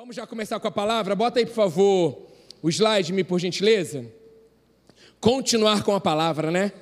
Vamos já começar com a palavra? Bota aí, por favor, o slide, me por gentileza. Continuar com a palavra, né?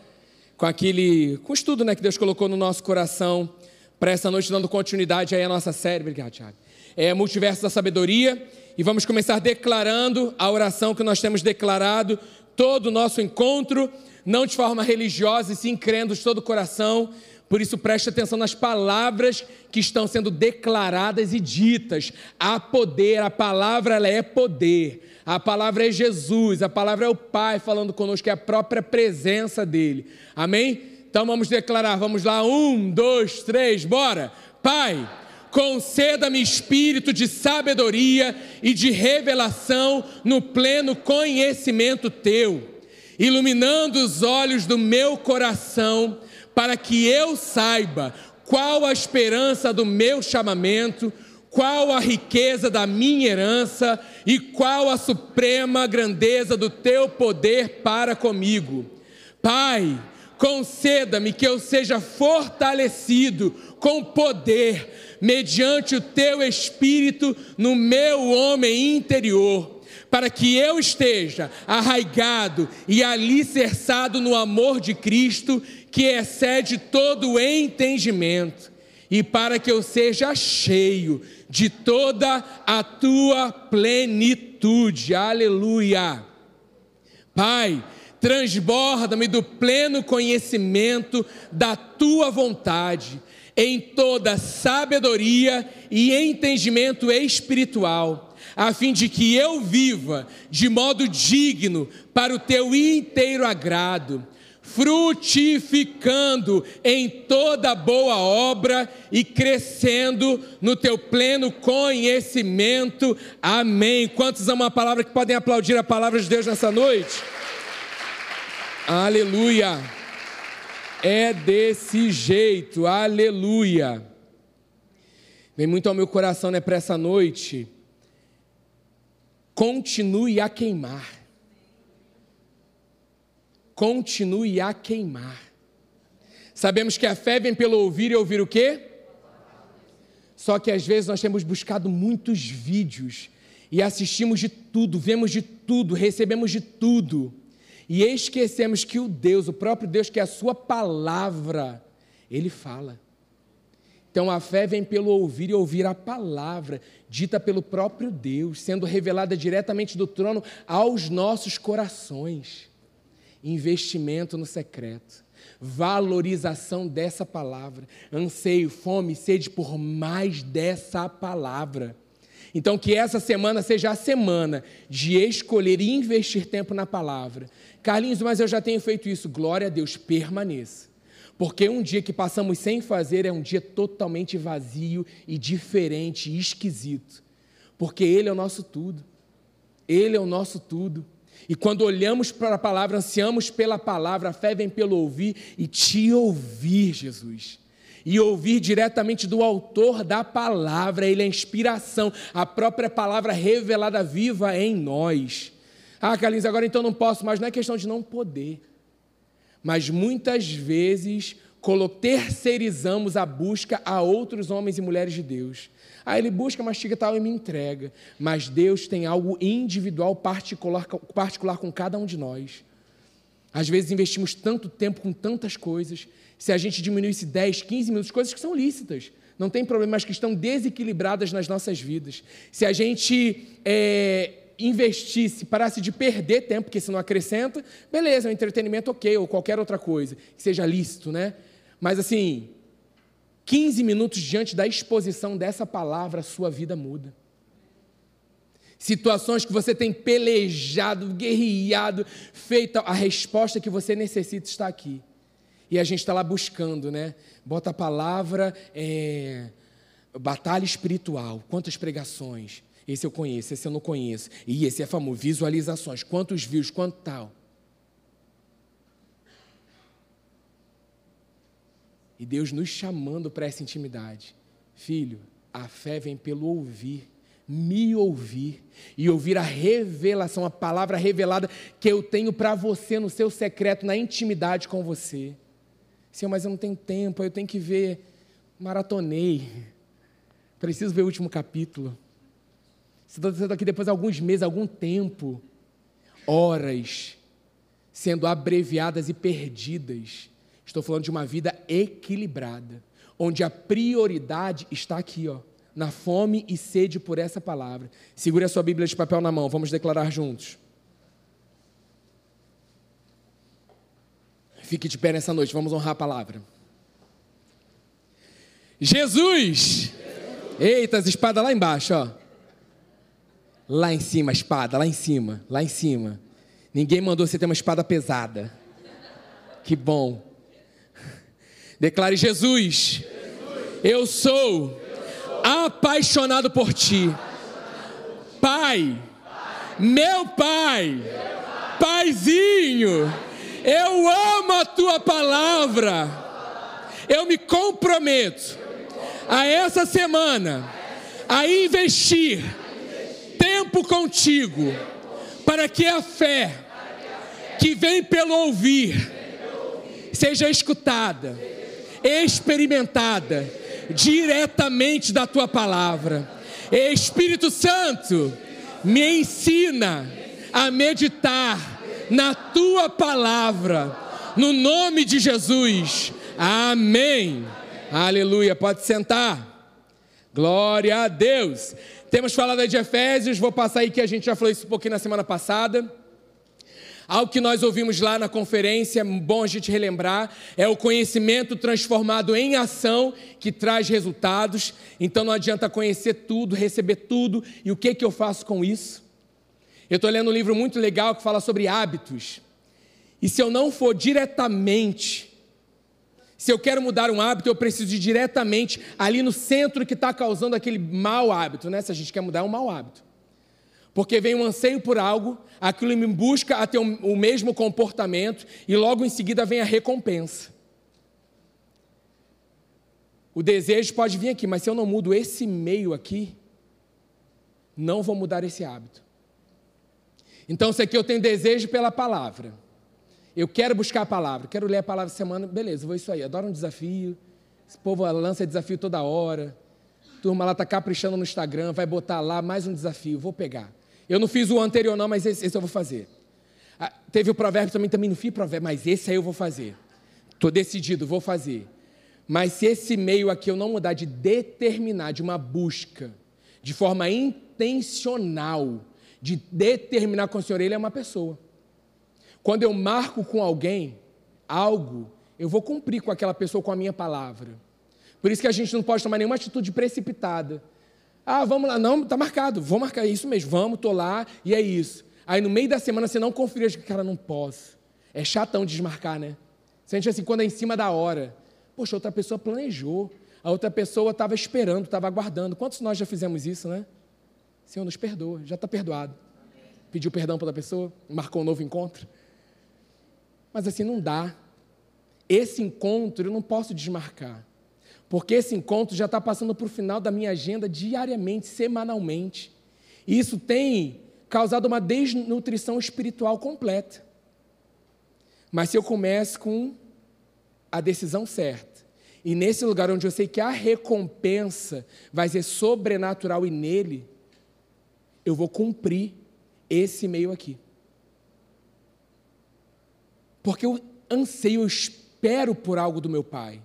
Com aquele, com o estudo, né, que Deus colocou no nosso coração para essa noite, dando continuidade aí à nossa série. Obrigado, Thiago. É Multiverso da Sabedoria. E vamos começar declarando a oração que nós temos declarado todo o nosso encontro, não de forma religiosa, e sim crendo de todo o coração por isso, preste atenção nas palavras que estão sendo declaradas e ditas. Há poder, a palavra ela é poder. A palavra é Jesus, a palavra é o Pai falando conosco, é a própria presença dele. Amém? Então vamos declarar, vamos lá, um, dois, três, bora. Pai, conceda-me espírito de sabedoria e de revelação no pleno conhecimento teu, iluminando os olhos do meu coração para que eu saiba qual a esperança do meu chamamento, qual a riqueza da minha herança e qual a suprema grandeza do teu poder para comigo. Pai, conceda-me que eu seja fortalecido com poder, mediante o teu espírito no meu homem interior, para que eu esteja arraigado e alicerçado no amor de Cristo que excede todo o entendimento, e para que eu seja cheio de toda a tua plenitude. Aleluia. Pai, transborda-me do pleno conhecimento da tua vontade, em toda sabedoria e entendimento espiritual, a fim de que eu viva de modo digno para o teu inteiro agrado frutificando em toda boa obra e crescendo no teu pleno conhecimento. Amém. Quantos amam a palavra que podem aplaudir a palavra de Deus nessa noite? Aleluia. É desse jeito. Aleluia. Vem muito ao meu coração, né, para essa noite. Continue a queimar continue a queimar. Sabemos que a fé vem pelo ouvir e ouvir o quê? Só que às vezes nós temos buscado muitos vídeos e assistimos de tudo, vemos de tudo, recebemos de tudo. E esquecemos que o Deus, o próprio Deus, que é a sua palavra, ele fala. Então a fé vem pelo ouvir e ouvir a palavra, dita pelo próprio Deus, sendo revelada diretamente do trono aos nossos corações investimento no secreto, valorização dessa palavra, anseio, fome, sede por mais dessa palavra. Então, que essa semana seja a semana de escolher e investir tempo na palavra. Carlinhos, mas eu já tenho feito isso. Glória a Deus, permaneça. Porque um dia que passamos sem fazer é um dia totalmente vazio e diferente e esquisito. Porque Ele é o nosso tudo. Ele é o nosso tudo. E quando olhamos para a palavra, ansiamos pela palavra, a fé vem pelo ouvir e te ouvir, Jesus. E ouvir diretamente do autor da palavra, ele é a inspiração, a própria palavra revelada viva em nós. Ah, Carlinhos, agora então não posso, mas não é questão de não poder. Mas muitas vezes terceirizamos a busca a outros homens e mulheres de Deus. Aí ele busca, mastiga tal e me entrega. Mas Deus tem algo individual, particular, particular com cada um de nós. Às vezes investimos tanto tempo com tantas coisas. Se a gente diminuísse 10, 15 minutos, coisas que são lícitas, não tem problema, mas que estão desequilibradas nas nossas vidas. Se a gente é, investisse, parasse de perder tempo, porque se não acrescenta, beleza, é um entretenimento ok, ou qualquer outra coisa, que seja lícito, né? Mas assim, 15 minutos diante da exposição dessa palavra, a sua vida muda. Situações que você tem pelejado, guerreado, feito a resposta que você necessita está aqui. E a gente está lá buscando, né? Bota a palavra, é, batalha espiritual. Quantas pregações? Esse eu conheço, esse eu não conheço. E esse é famoso, visualizações. Quantos views, quanto tal? E Deus nos chamando para essa intimidade. Filho, a fé vem pelo ouvir, me ouvir e ouvir a revelação, a palavra revelada que eu tenho para você no seu secreto, na intimidade com você. Senhor, mas eu não tenho tempo, eu tenho que ver. Maratonei. Preciso ver o último capítulo. Você está sendo aqui depois de alguns meses, algum tempo, horas sendo abreviadas e perdidas. Estou falando de uma vida equilibrada, onde a prioridade está aqui, ó, na fome e sede por essa palavra. Segure a sua Bíblia de papel na mão, vamos declarar juntos. Fique de pé nessa noite, vamos honrar a palavra. Jesus! Eita, as espadas lá embaixo, ó. Lá em cima, a espada, lá em cima, lá em cima. Ninguém mandou você ter uma espada pesada. Que bom. Declare Jesus. Eu sou apaixonado por ti. Pai, meu pai, paizinho eu amo a tua palavra. Eu me comprometo a essa semana a investir tempo contigo para que a fé que vem pelo ouvir seja escutada, experimentada diretamente da tua palavra. Espírito Santo, me ensina a meditar na tua palavra, no nome de Jesus. Amém. Aleluia. Pode sentar. Glória a Deus. Temos falado aí de Efésios, vou passar aí que a gente já falou isso um pouquinho na semana passada. Algo que nós ouvimos lá na conferência, bom a gente relembrar, é o conhecimento transformado em ação que traz resultados. Então não adianta conhecer tudo, receber tudo, e o que, que eu faço com isso? Eu estou lendo um livro muito legal que fala sobre hábitos. E se eu não for diretamente, se eu quero mudar um hábito, eu preciso ir diretamente ali no centro que está causando aquele mau hábito, né? Se a gente quer mudar um mau hábito. Porque vem um anseio por algo, aquilo me busca a ter o mesmo comportamento e logo em seguida vem a recompensa. O desejo pode vir aqui, mas se eu não mudo esse meio aqui, não vou mudar esse hábito. Então, se aqui eu tenho desejo pela palavra, eu quero buscar a palavra, quero ler a palavra semana, beleza, vou isso aí, adoro um desafio. Esse povo lança desafio toda hora. Turma lá está caprichando no Instagram, vai botar lá mais um desafio, vou pegar. Eu não fiz o anterior, não, mas esse, esse eu vou fazer. Ah, teve o provérbio também, também não fiz provérbio, mas esse aí eu vou fazer. Estou decidido, vou fazer. Mas se esse meio aqui eu não mudar de determinar, de uma busca, de forma intencional, de determinar com o Senhor, ele é uma pessoa. Quando eu marco com alguém algo, eu vou cumprir com aquela pessoa com a minha palavra. Por isso que a gente não pode tomar nenhuma atitude precipitada. Ah, vamos lá, não, está marcado, vou marcar isso mesmo, vamos, estou lá e é isso. Aí no meio da semana você não confia, cara, não posso. É chatão desmarcar, né? Sente assim, quando é em cima da hora. Poxa, outra pessoa planejou, a outra pessoa estava esperando, estava aguardando. Quantos nós já fizemos isso, né? Senhor, nos perdoa, já está perdoado. Pediu perdão pela pessoa, marcou um novo encontro. Mas assim, não dá. Esse encontro eu não posso desmarcar. Porque esse encontro já está passando para o final da minha agenda diariamente, semanalmente. E isso tem causado uma desnutrição espiritual completa. Mas se eu começo com a decisão certa, e nesse lugar onde eu sei que a recompensa vai ser sobrenatural e nele, eu vou cumprir esse meio aqui. Porque eu anseio, eu espero por algo do meu Pai.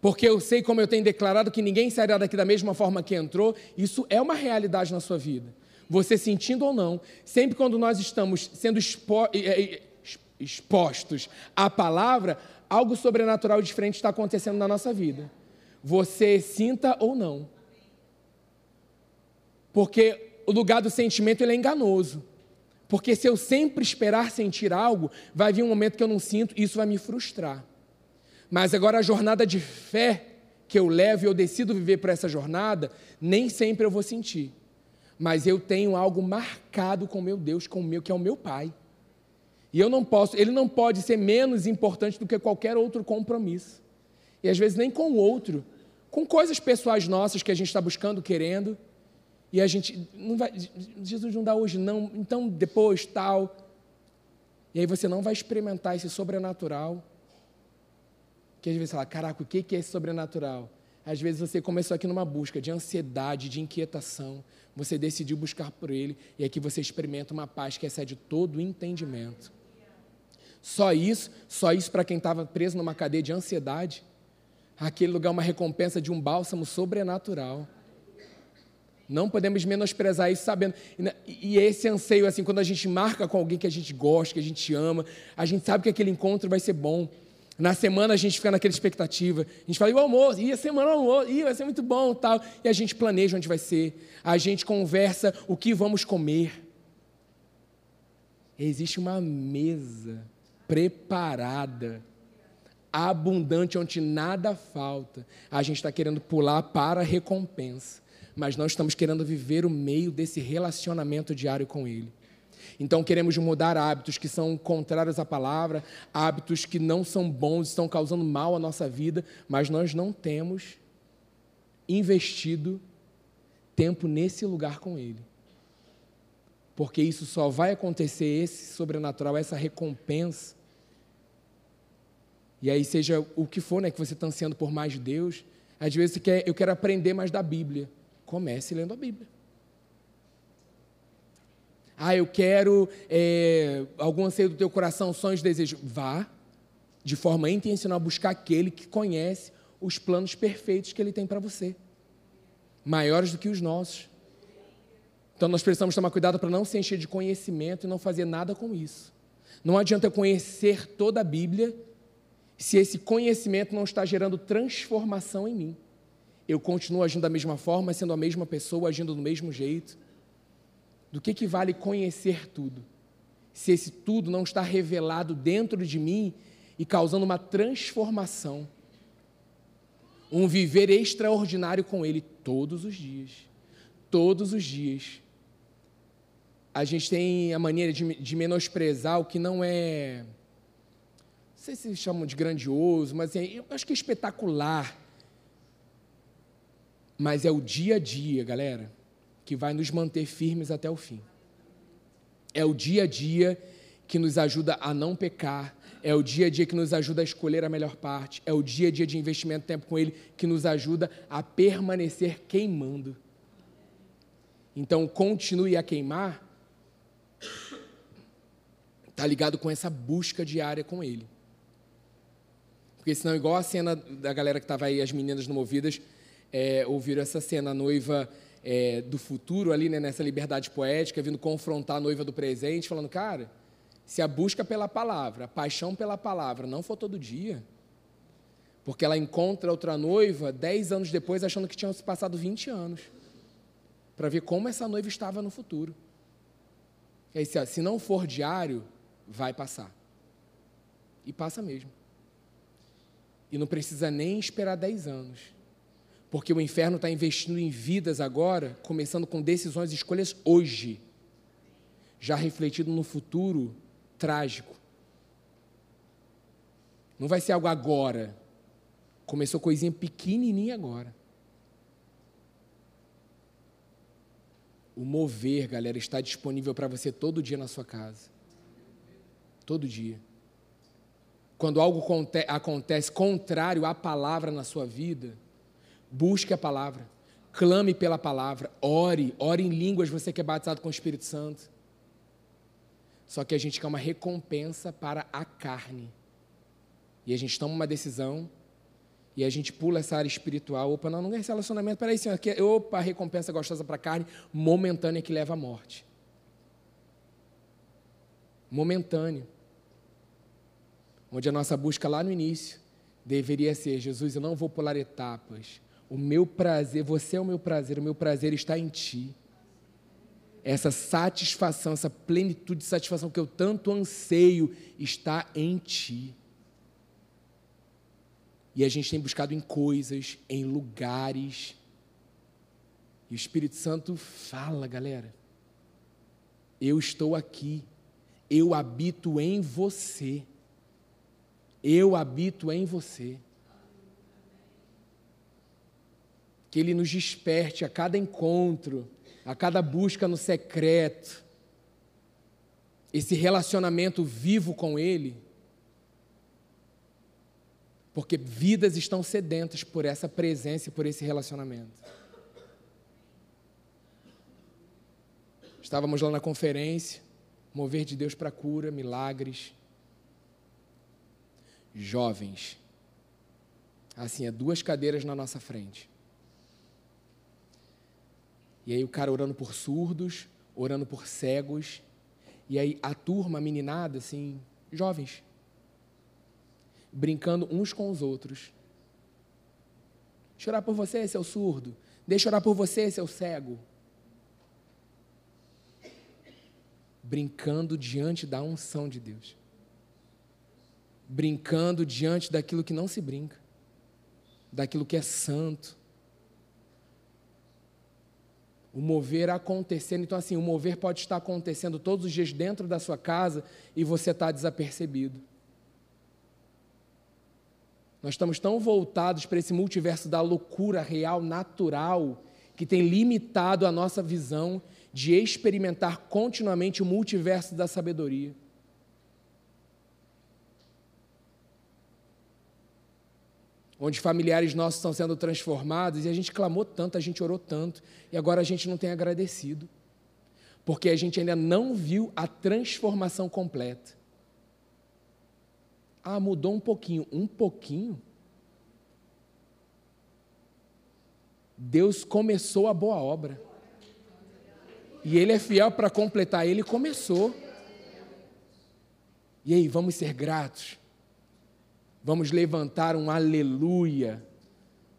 Porque eu sei, como eu tenho declarado, que ninguém sairá daqui da mesma forma que entrou. Isso é uma realidade na sua vida. Você sentindo ou não, sempre quando nós estamos sendo expo expostos à palavra, algo sobrenatural diferente está acontecendo na nossa vida. Você sinta ou não. Porque o lugar do sentimento ele é enganoso. Porque se eu sempre esperar sentir algo, vai vir um momento que eu não sinto e isso vai me frustrar. Mas agora a jornada de fé que eu levo e eu decido viver para essa jornada, nem sempre eu vou sentir. Mas eu tenho algo marcado com meu Deus, com o meu, que é o meu Pai. E eu não posso, ele não pode ser menos importante do que qualquer outro compromisso. E às vezes nem com o outro, com coisas pessoais nossas que a gente está buscando, querendo. E a gente, não vai, Jesus não dá hoje, não, então depois, tal. E aí você não vai experimentar esse sobrenatural. Que às vezes você fala, caraca, o que é esse sobrenatural? Às vezes você começou aqui numa busca de ansiedade, de inquietação. Você decidiu buscar por Ele e aqui você experimenta uma paz que excede todo o entendimento. Só isso, só isso para quem estava preso numa cadeia de ansiedade. Aquele lugar é uma recompensa de um bálsamo sobrenatural. Não podemos menosprezar isso sabendo. E esse anseio, assim, quando a gente marca com alguém que a gente gosta, que a gente ama, a gente sabe que aquele encontro vai ser bom. Na semana a gente fica naquela expectativa. A gente fala, e o almoço? E a semana o almoço? E vai ser muito bom tal. E a gente planeja onde vai ser. A gente conversa o que vamos comer. Existe uma mesa preparada, abundante, onde nada falta. A gente está querendo pular para a recompensa. Mas nós estamos querendo viver o meio desse relacionamento diário com Ele. Então queremos mudar hábitos que são contrários à palavra, hábitos que não são bons, estão causando mal à nossa vida, mas nós não temos investido tempo nesse lugar com Ele. Porque isso só vai acontecer, esse sobrenatural, essa recompensa. E aí, seja o que for né, que você está ansiando por mais de Deus, às vezes você quer, eu quero aprender mais da Bíblia. Comece lendo a Bíblia. Ah, eu quero é, algum anseio do teu coração, sonhos, desejos. Vá de forma intencional buscar aquele que conhece os planos perfeitos que ele tem para você, maiores do que os nossos. Então nós precisamos tomar cuidado para não se encher de conhecimento e não fazer nada com isso. Não adianta eu conhecer toda a Bíblia se esse conhecimento não está gerando transformação em mim. Eu continuo agindo da mesma forma, sendo a mesma pessoa, agindo do mesmo jeito do que, que vale conhecer tudo, se esse tudo não está revelado dentro de mim e causando uma transformação, um viver extraordinário com Ele todos os dias. Todos os dias. A gente tem a maneira de, de menosprezar o que não é. Não sei se chamam de grandioso, mas assim, eu acho que é espetacular. Mas é o dia a dia, galera que vai nos manter firmes até o fim. É o dia a dia que nos ajuda a não pecar, é o dia a dia que nos ajuda a escolher a melhor parte, é o dia a dia de investimento tempo com Ele que nos ajuda a permanecer queimando. Então, continue a queimar, está ligado com essa busca diária com Ele. Porque senão, igual a cena da galera que estava aí, as meninas no Movidas, é, ouviram essa cena, a noiva é, do futuro ali, né, nessa liberdade poética, vindo confrontar a noiva do presente, falando, cara, se a busca pela palavra, a paixão pela palavra não for todo dia, porque ela encontra outra noiva dez anos depois, achando que tinham se passado 20 anos, para ver como essa noiva estava no futuro. E aí, se, se não for diário, vai passar. E passa mesmo. E não precisa nem esperar dez anos porque o inferno está investindo em vidas agora, começando com decisões e escolhas hoje, já refletido no futuro trágico. Não vai ser algo agora. Começou coisinha pequenininha agora. O mover, galera, está disponível para você todo dia na sua casa. Todo dia. Quando algo acontece contrário à palavra na sua vida, Busque a palavra. Clame pela palavra. Ore. Ore em línguas, você que é batizado com o Espírito Santo. Só que a gente quer uma recompensa para a carne. E a gente toma uma decisão e a gente pula essa área espiritual. Opa, não, não é esse relacionamento. Peraí, senhor, aqui, opa, recompensa gostosa para a carne, momentânea que leva à morte. Momentâneo. Onde a nossa busca lá no início deveria ser: Jesus, eu não vou pular etapas. O meu prazer, você é o meu prazer, o meu prazer está em ti. Essa satisfação, essa plenitude de satisfação que eu tanto anseio está em ti. E a gente tem buscado em coisas, em lugares. E o Espírito Santo fala, galera. Eu estou aqui. Eu habito em você. Eu habito em você. Que Ele nos desperte a cada encontro, a cada busca no secreto, esse relacionamento vivo com Ele. Porque vidas estão sedentas por essa presença e por esse relacionamento. Estávamos lá na conferência, mover de Deus para cura, milagres. Jovens. Assim, é duas cadeiras na nossa frente. E aí o cara orando por surdos, orando por cegos. E aí a turma, a meninada, assim, jovens, brincando uns com os outros. Chorar por você, seu surdo. Deixa orar por você, seu cego. Brincando diante da unção de Deus. Brincando diante daquilo que não se brinca. Daquilo que é santo o mover acontecendo. Então, assim, o mover pode estar acontecendo todos os dias dentro da sua casa e você está desapercebido. Nós estamos tão voltados para esse multiverso da loucura real, natural, que tem limitado a nossa visão de experimentar continuamente o multiverso da sabedoria. Onde familiares nossos estão sendo transformados, e a gente clamou tanto, a gente orou tanto, e agora a gente não tem agradecido, porque a gente ainda não viu a transformação completa. Ah, mudou um pouquinho, um pouquinho? Deus começou a boa obra. E Ele é fiel para completar, Ele começou. E aí, vamos ser gratos? Vamos levantar um aleluia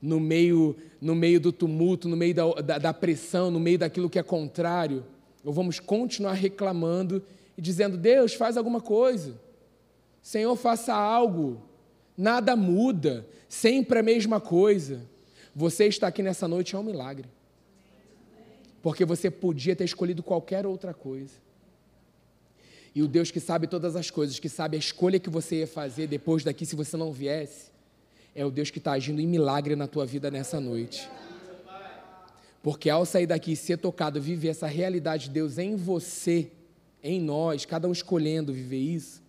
no meio, no meio do tumulto, no meio da, da, da pressão, no meio daquilo que é contrário. Ou vamos continuar reclamando e dizendo: Deus, faz alguma coisa. Senhor, faça algo. Nada muda, sempre a mesma coisa. Você está aqui nessa noite é um milagre. Porque você podia ter escolhido qualquer outra coisa. E o Deus que sabe todas as coisas, que sabe a escolha que você ia fazer depois daqui se você não viesse, é o Deus que está agindo em milagre na tua vida nessa noite. Porque ao sair daqui e ser tocado, viver essa realidade de Deus em você, em nós, cada um escolhendo viver isso,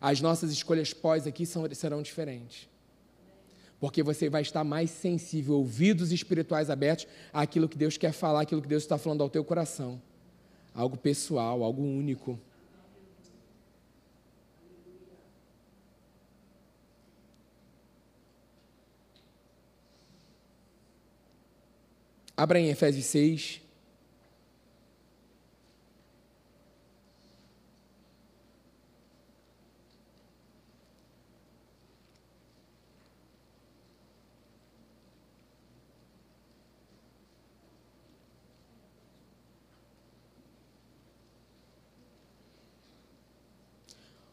as nossas escolhas pós aqui são, serão diferentes. Porque você vai estar mais sensível, ouvidos espirituais abertos àquilo que Deus quer falar, aquilo que Deus está falando ao teu coração. Algo pessoal, algo único. Abra em Efésios 6.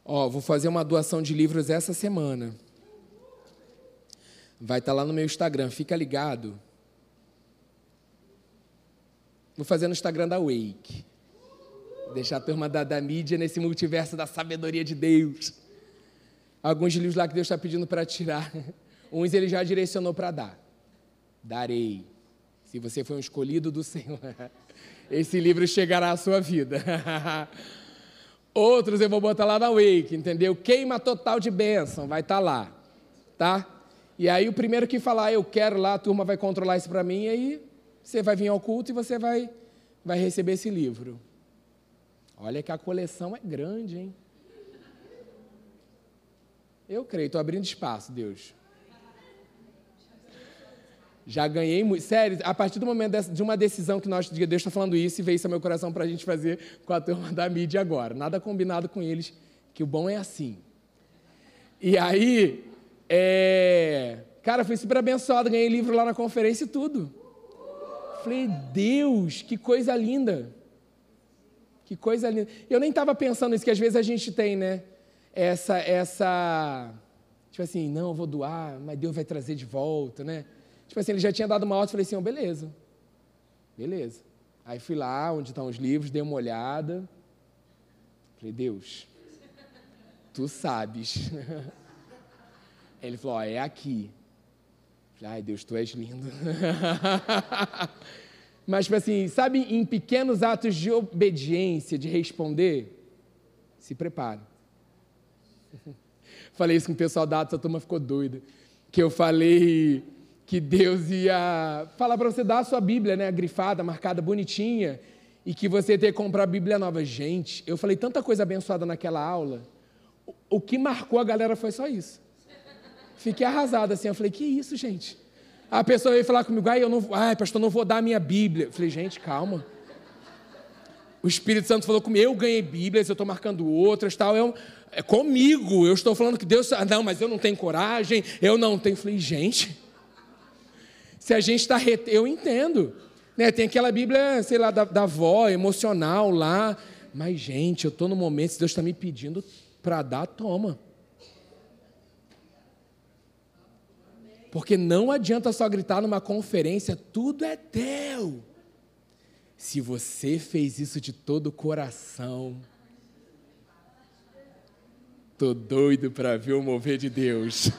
Ó, vou fazer uma doação de livros essa semana. Vai estar tá lá no meu Instagram, fica ligado. Vou fazer no Instagram da Wake. Deixar a turma da, da mídia nesse multiverso da sabedoria de Deus. Alguns livros lá que Deus está pedindo para tirar. Uns ele já direcionou para dar. Darei. Se você foi um escolhido do Senhor, esse livro chegará à sua vida. Outros eu vou botar lá na Wake, entendeu? Queima total de bênção, vai estar tá lá, tá? E aí o primeiro que falar, eu quero lá, a turma vai controlar isso para mim, e aí você vai vir ao culto e você vai, vai receber esse livro. Olha que a coleção é grande, hein? Eu creio, estou abrindo espaço, Deus. Já ganhei muito. Sério, a partir do momento de uma decisão que nós, Deus está falando isso e veio isso ao meu coração para a gente fazer com a turma da mídia agora. Nada combinado com eles, que o bom é assim. E aí, é... cara, fui super abençoado, ganhei livro lá na conferência e tudo. Falei, Deus, que coisa linda. Que coisa linda. Eu nem estava pensando nisso, que às vezes a gente tem, né? Essa, essa. Tipo assim, não, eu vou doar, mas Deus vai trazer de volta, né? Tipo assim, ele já tinha dado uma ordem, falei assim, oh, beleza. Beleza. Aí fui lá, onde estão os livros, dei uma olhada. Falei, Deus, tu sabes. Ele falou, oh, é aqui. Ai, Deus, tu és lindo. Mas, tipo assim, sabe, em pequenos atos de obediência, de responder, se prepara. Falei isso com o pessoal da Atos, a turma ficou doida. que eu falei que Deus ia falar para você dar a sua Bíblia, né, grifada, marcada, bonitinha, e que você ter que comprar a Bíblia nova. Gente, eu falei tanta coisa abençoada naquela aula. O que marcou a galera foi só isso. Fiquei arrasado assim. Eu falei, que isso, gente? A pessoa veio falar comigo, ai, eu não, ai, pastor, não vou dar a minha Bíblia. Eu falei, gente, calma. O Espírito Santo falou comigo, eu ganhei Bíblias, eu estou marcando outras, tal. Eu, é comigo, eu estou falando que Deus. Ah, não, mas eu não tenho coragem, eu não tenho. Eu falei, gente, se a gente está. Eu entendo. Né? Tem aquela Bíblia, sei lá, da, da avó, emocional lá. Mas, gente, eu estou no momento, se Deus está me pedindo para dar, toma. Porque não adianta só gritar numa conferência, tudo é teu. Se você fez isso de todo o coração, tô doido para ver o mover de Deus.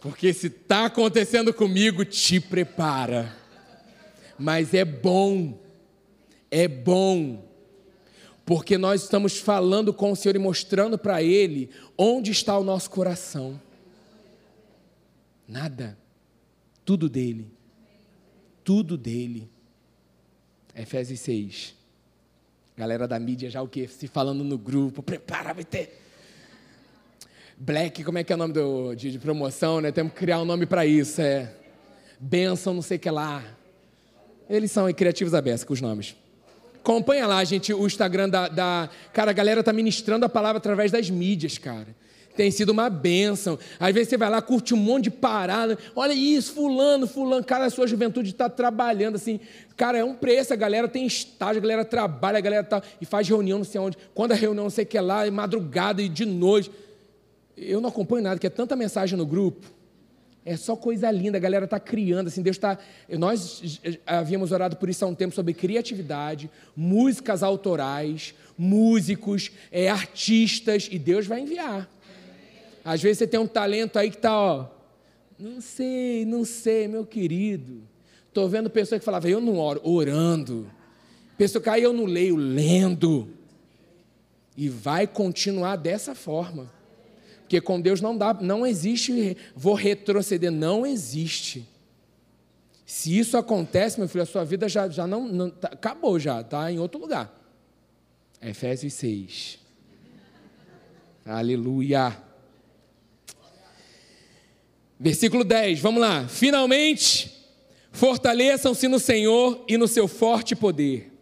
Porque se está acontecendo comigo, te prepara. Mas é bom, é bom, porque nós estamos falando com o Senhor e mostrando para Ele onde está o nosso coração. Nada. Tudo dele. Tudo dele. Efésios 6. Galera da mídia já o que? Se falando no grupo, prepara, vai ter. Black, como é que é o nome do, de, de promoção, né? Temos que criar um nome para isso, é. Benção, não sei o que lá. Eles são criativos abertos com os nomes. Acompanha lá, gente, o Instagram da, da. Cara, a galera tá ministrando a palavra através das mídias, cara tem sido uma bênção. Às vezes você vai lá, curte um monte de parada, olha isso, fulano, fulano, cara, a sua juventude está trabalhando assim. Cara, é um preço, a galera tem estágio, a galera trabalha, a galera tá, e faz reunião não sei onde. Quando a reunião não sei o que é lá, é madrugada e de noite. Eu não acompanho nada, que é tanta mensagem no grupo. É só coisa linda, a galera está criando, assim, Deus está... Nós havíamos orado por isso há um tempo, sobre criatividade, músicas autorais, músicos, é, artistas, e Deus vai enviar. Às vezes você tem um talento aí que está, ó, não sei, não sei, meu querido. Estou vendo pessoas que falavam, eu não oro, orando. Pessoa que aí eu não leio, lendo. E vai continuar dessa forma. Porque com Deus não dá, não existe, vou retroceder, não existe. Se isso acontece, meu filho, a sua vida já, já não, não tá, acabou já, está em outro lugar. Efésios 6. Aleluia. Versículo 10, vamos lá. Finalmente, fortaleçam-se no Senhor e no seu forte poder.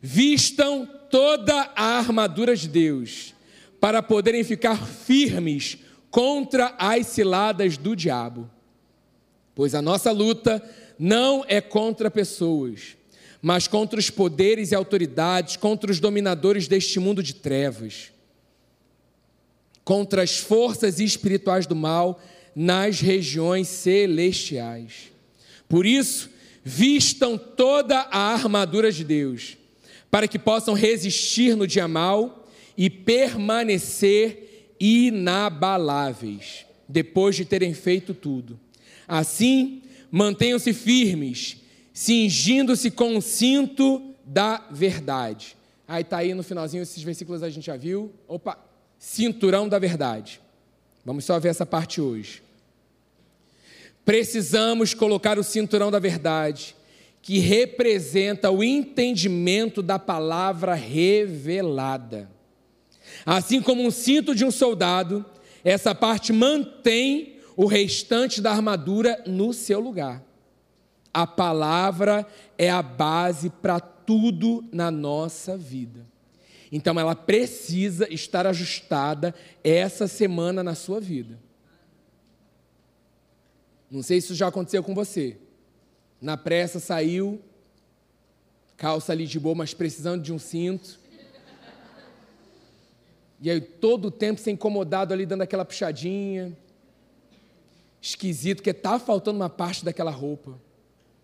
Vistam toda a armadura de Deus, para poderem ficar firmes contra as ciladas do diabo. Pois a nossa luta não é contra pessoas, mas contra os poderes e autoridades, contra os dominadores deste mundo de trevas, contra as forças espirituais do mal nas regiões celestiais. Por isso, vistam toda a armadura de Deus, para que possam resistir no dia mal e permanecer inabaláveis, depois de terem feito tudo. Assim, mantenham-se firmes, cingindo-se com o cinto da verdade. Aí está aí no finalzinho, esses versículos a gente já viu. Opa, cinturão da verdade. Vamos só ver essa parte hoje. Precisamos colocar o cinturão da verdade, que representa o entendimento da palavra revelada. Assim como um cinto de um soldado, essa parte mantém o restante da armadura no seu lugar. A palavra é a base para tudo na nossa vida. Então ela precisa estar ajustada essa semana na sua vida. Não sei se isso já aconteceu com você. Na pressa saiu, calça ali de boa, mas precisando de um cinto. E aí todo o tempo se incomodado ali dando aquela puxadinha. Esquisito, que está faltando uma parte daquela roupa.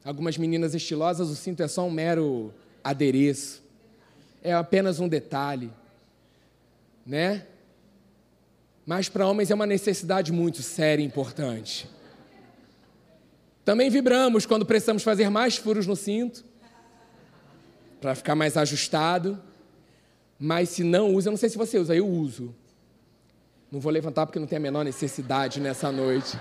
Algumas meninas estilosas, o cinto é só um mero adereço. É apenas um detalhe. Né? Mas para homens é uma necessidade muito séria e importante. Também vibramos quando precisamos fazer mais furos no cinto, para ficar mais ajustado. Mas se não usa, eu não sei se você usa, eu uso. Não vou levantar porque não tem a menor necessidade nessa noite.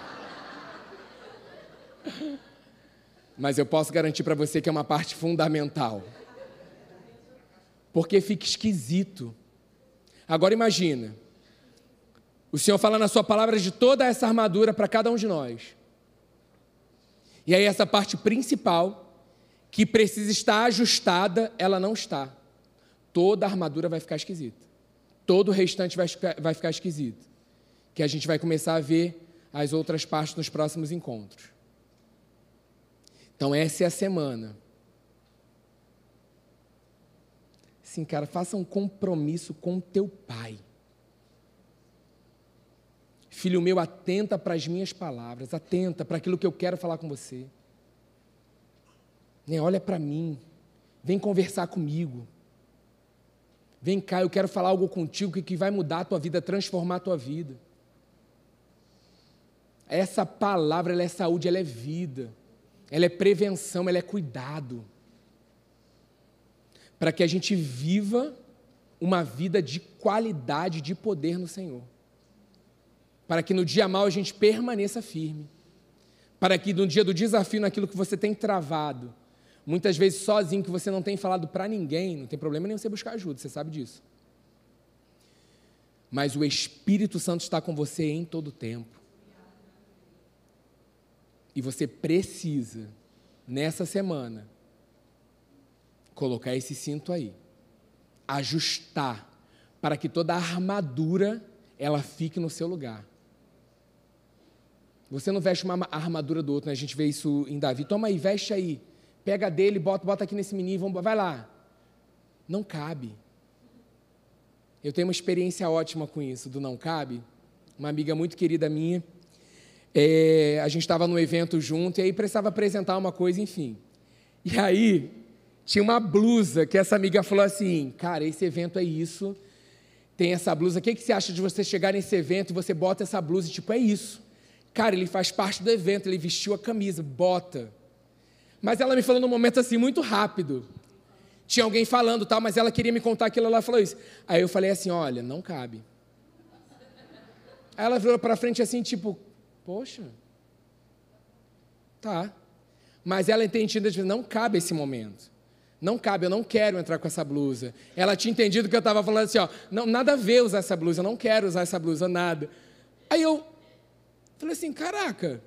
Mas eu posso garantir para você que é uma parte fundamental. Porque fica esquisito. Agora imagina. O Senhor fala na sua palavra de toda essa armadura para cada um de nós. E aí essa parte principal que precisa estar ajustada, ela não está. Toda a armadura vai ficar esquisita. Todo o restante vai ficar, vai ficar esquisito. Que a gente vai começar a ver as outras partes nos próximos encontros. Então, essa é a semana. Sim, cara, faça um compromisso com teu pai. Filho meu, atenta para as minhas palavras, atenta para aquilo que eu quero falar com você. Né, olha para mim, vem conversar comigo. Vem cá, eu quero falar algo contigo que vai mudar a tua vida, transformar a tua vida. Essa palavra, ela é saúde, ela é vida. Ela é prevenção, ela é cuidado. Para que a gente viva uma vida de qualidade, de poder no Senhor. Para que no dia mal a gente permaneça firme. Para que no dia do desafio, naquilo que você tem travado, Muitas vezes sozinho, que você não tem falado para ninguém, não tem problema nenhum você buscar ajuda, você sabe disso. Mas o Espírito Santo está com você em todo o tempo. E você precisa, nessa semana, colocar esse cinto aí, ajustar, para que toda a armadura ela fique no seu lugar. Você não veste uma armadura do outro, né? a gente vê isso em Davi. Toma aí, veste aí pega dele, bota, bota aqui nesse menino, vamos, vai lá. Não cabe. Eu tenho uma experiência ótima com isso, do não cabe. Uma amiga muito querida minha, é, a gente estava no evento junto e aí precisava apresentar uma coisa, enfim. E aí tinha uma blusa que essa amiga falou assim, cara, esse evento é isso, tem essa blusa, o que, que você acha de você chegar nesse evento e você bota essa blusa e tipo, é isso. Cara, ele faz parte do evento, ele vestiu a camisa, bota. Mas ela me falou num momento assim, muito rápido. Tinha alguém falando tal, mas ela queria me contar aquilo, ela falou isso. Aí eu falei assim: olha, não cabe. Aí ela virou para frente assim, tipo, poxa, tá. Mas ela entendida de não cabe esse momento. Não cabe, eu não quero entrar com essa blusa. Ela tinha entendido que eu estava falando assim, ó, não, nada a ver usar essa blusa, eu não quero usar essa blusa, nada. Aí eu falei assim, caraca,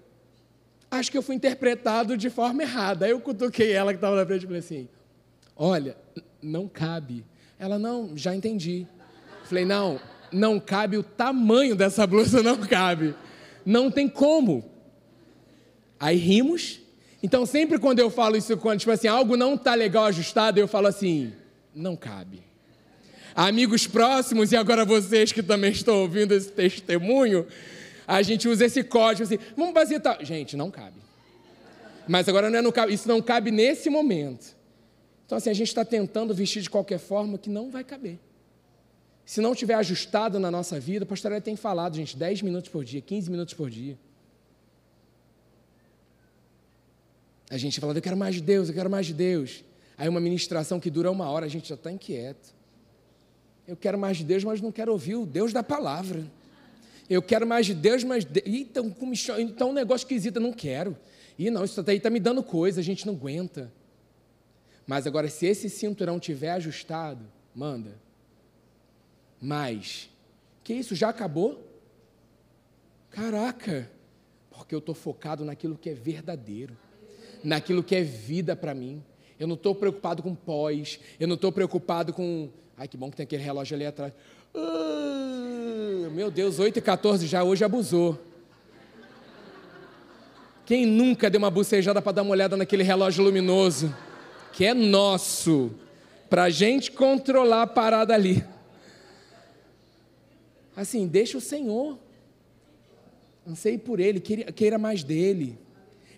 acho que eu fui interpretado de forma errada. Aí eu cutuquei ela que estava na frente e falei assim: Olha, não cabe. Ela, não, já entendi. Falei, não, não cabe o tamanho dessa blusa, não cabe. Não tem como. Aí rimos. Então, sempre quando eu falo isso, quando tipo assim, algo não está legal ajustado, eu falo assim: não cabe. Amigos próximos, e agora vocês que também estão ouvindo esse testemunho, a gente usa esse código assim, vamos fazer tal. Gente, não cabe. Mas agora não é no isso não cabe nesse momento. Então, assim, a gente está tentando vestir de qualquer forma que não vai caber. Se não tiver ajustado na nossa vida, o pastor tem falado, gente, 10 minutos por dia, 15 minutos por dia. A gente fala, eu quero mais de Deus, eu quero mais de Deus. Aí uma ministração que dura uma hora, a gente já está inquieto. Eu quero mais de Deus, mas não quero ouvir o Deus da palavra. Eu quero mais de Deus, mas. De... Então, então, um negócio esquisito, eu não quero. E não, isso aí está me dando coisa, a gente não aguenta. Mas agora, se esse cinturão tiver ajustado, manda. Mas, que isso, já acabou? Caraca, porque eu estou focado naquilo que é verdadeiro, naquilo que é vida para mim. Eu não estou preocupado com pós, eu não estou preocupado com. Ai, que bom que tem aquele relógio ali atrás. Ah, meu Deus, 8 e 14 já, hoje abusou. Quem nunca deu uma bucejada para dar uma olhada naquele relógio luminoso? Que é nosso, para a gente controlar a parada ali. Assim, deixa o Senhor. Anseie por Ele, queira mais dele.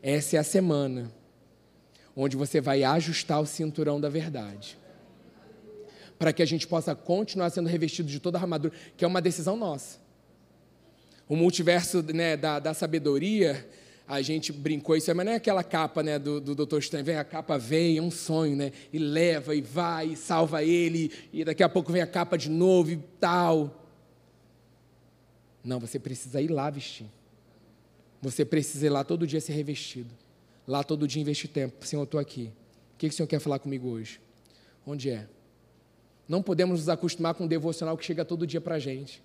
Essa é a semana onde você vai ajustar o cinturão da verdade para que a gente possa continuar sendo revestido de toda a armadura, que é uma decisão nossa. O multiverso né, da, da sabedoria, a gente brincou isso, mas não é aquela capa né, do, do Dr. Vem a capa vem, é um sonho, né? E leva, e vai, e salva ele, e daqui a pouco vem a capa de novo e tal. Não, você precisa ir lá vestir. Você precisa ir lá todo dia ser revestido. Lá todo dia investir tempo. Senhor, eu estou aqui. O que, que o Senhor quer falar comigo hoje? Onde é? Não podemos nos acostumar com um devocional que chega todo dia para a gente.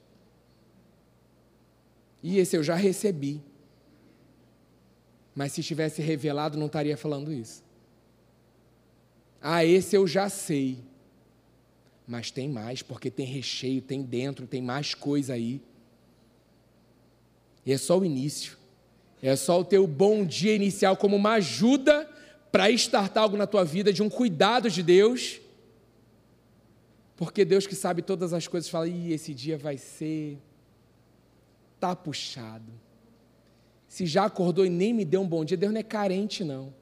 E esse eu já recebi. Mas se estivesse revelado, não estaria falando isso. Ah, esse eu já sei. Mas tem mais, porque tem recheio, tem dentro, tem mais coisa aí. E é só o início. É só o teu bom dia inicial como uma ajuda para estartar algo na tua vida, de um cuidado de Deus. Porque Deus que sabe todas as coisas fala: Ih, esse dia vai ser. Tá puxado. Se já acordou e nem me deu um bom dia, Deus não é carente, não.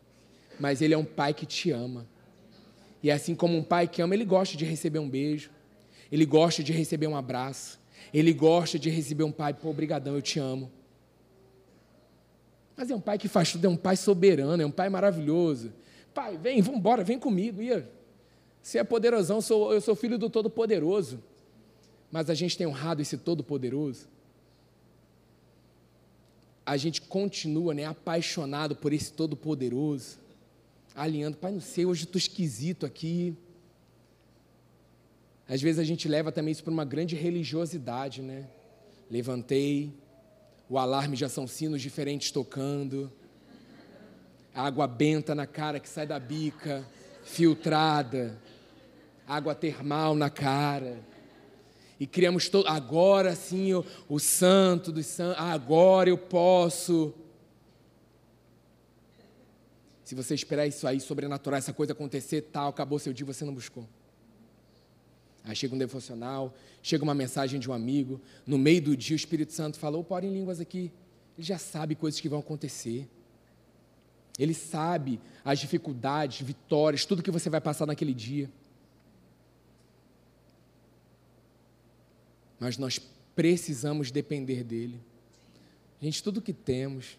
Mas Ele é um pai que te ama. E assim como um pai que ama, ele gosta de receber um beijo, ele gosta de receber um abraço, ele gosta de receber um pai, pô, obrigadão, eu te amo. Mas é um pai que faz tudo, é um pai soberano, é um pai maravilhoso. Pai, vem, vamos embora, vem comigo. Ia. Você é poderosão, sou, eu sou filho do Todo-Poderoso. Mas a gente tem honrado esse Todo-Poderoso. A gente continua né, apaixonado por esse Todo-Poderoso alinhando. Pai, não sei, hoje estou esquisito aqui. Às vezes a gente leva também isso para uma grande religiosidade, né? Levantei, o alarme já são sinos diferentes tocando, água benta na cara que sai da bica, filtrada, água termal na cara. E criamos todo. Agora sim, o, o santo dos santos, agora eu posso. Se você esperar isso aí, sobrenatural, essa coisa acontecer, tal, acabou seu dia, você não buscou. Aí chega um devocional, chega uma mensagem de um amigo, no meio do dia o Espírito Santo falou, pode em línguas aqui. Ele já sabe coisas que vão acontecer. Ele sabe as dificuldades, vitórias, tudo que você vai passar naquele dia. Mas nós precisamos depender dele. Gente, tudo que temos,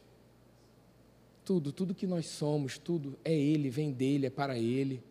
tudo, tudo que nós somos, tudo é Ele, vem dele, é para Ele.